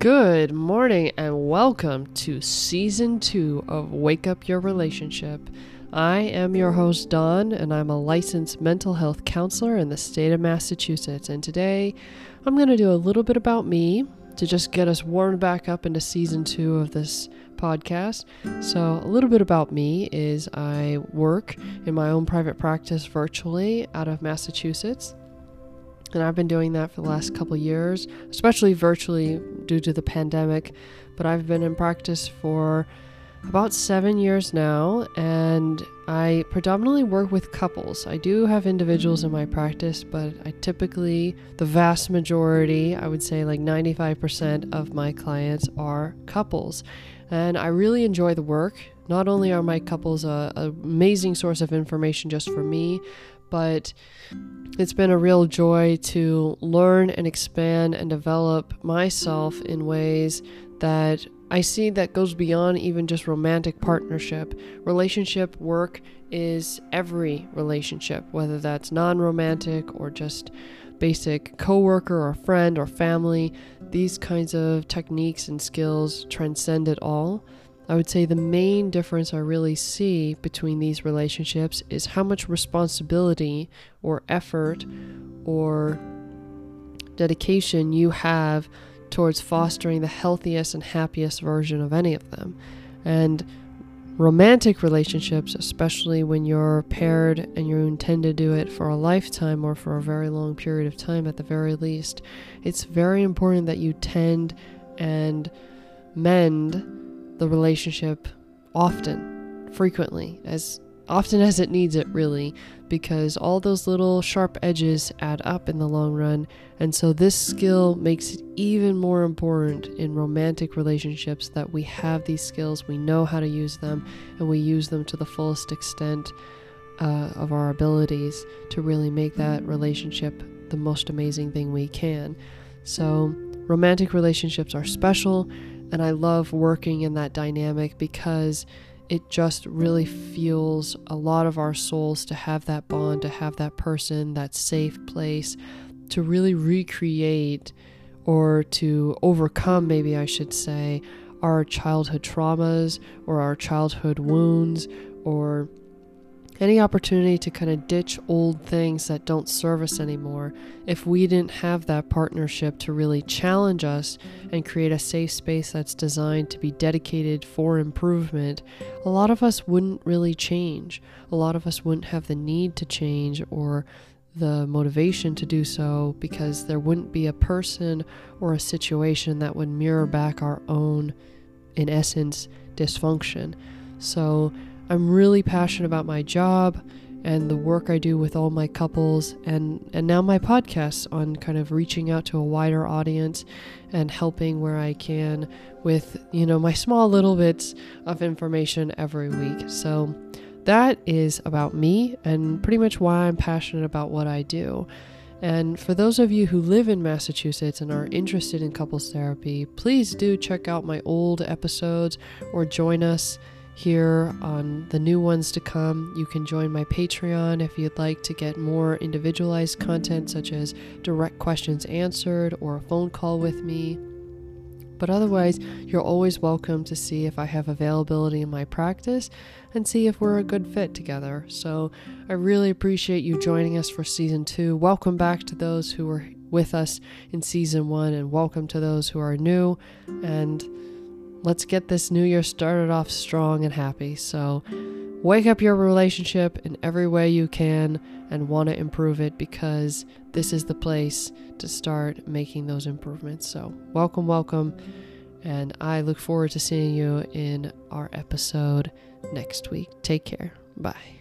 Good morning and welcome to season two of Wake Up Your Relationship. I am your host, Dawn, and I'm a licensed mental health counselor in the state of Massachusetts. And today I'm going to do a little bit about me to just get us warmed back up into season two of this podcast. So, a little bit about me is I work in my own private practice virtually out of Massachusetts and I've been doing that for the last couple years, especially virtually due to the pandemic. But I've been in practice for about seven years now, and I predominantly work with couples. I do have individuals in my practice, but I typically, the vast majority, I would say like 95% of my clients are couples. And I really enjoy the work. Not only are my couples a, a amazing source of information just for me, but it's been a real joy to learn and expand and develop myself in ways that I see that goes beyond even just romantic partnership. Relationship work is every relationship, whether that's non romantic or just basic coworker or friend or family. These kinds of techniques and skills transcend it all. I would say the main difference I really see between these relationships is how much responsibility or effort or dedication you have towards fostering the healthiest and happiest version of any of them. And romantic relationships, especially when you're paired and you intend to do it for a lifetime or for a very long period of time at the very least, it's very important that you tend and mend the relationship often, frequently, as often as it needs it, really, because all those little sharp edges add up in the long run. And so, this skill makes it even more important in romantic relationships that we have these skills, we know how to use them, and we use them to the fullest extent uh, of our abilities to really make that relationship the most amazing thing we can. So, romantic relationships are special and I love working in that dynamic because it just really fuels a lot of our souls to have that bond, to have that person, that safe place, to really recreate or to overcome, maybe I should say, our childhood traumas or our childhood wounds or any opportunity to kind of ditch old things that don't serve us anymore, if we didn't have that partnership to really challenge us and create a safe space that's designed to be dedicated for improvement, a lot of us wouldn't really change. A lot of us wouldn't have the need to change or the motivation to do so because there wouldn't be a person or a situation that would mirror back our own, in essence, dysfunction. So, I'm really passionate about my job and the work I do with all my couples and and now my podcast on kind of reaching out to a wider audience and helping where I can with you know my small little bits of information every week. So that is about me and pretty much why I'm passionate about what I do. And for those of you who live in Massachusetts and are interested in couples therapy, please do check out my old episodes or join us here on the new ones to come. You can join my Patreon if you'd like to get more individualized content, such as direct questions answered or a phone call with me. But otherwise, you're always welcome to see if I have availability in my practice and see if we're a good fit together. So I really appreciate you joining us for season two. Welcome back to those who were with us in season one, and welcome to those who are new. And let's get this new year started off strong and happy. So, wake up your relationship in every way you can and want to improve it because this is the place to start making those improvements. So, welcome, welcome. And I look forward to seeing you in our episode next week. Take care. Bye.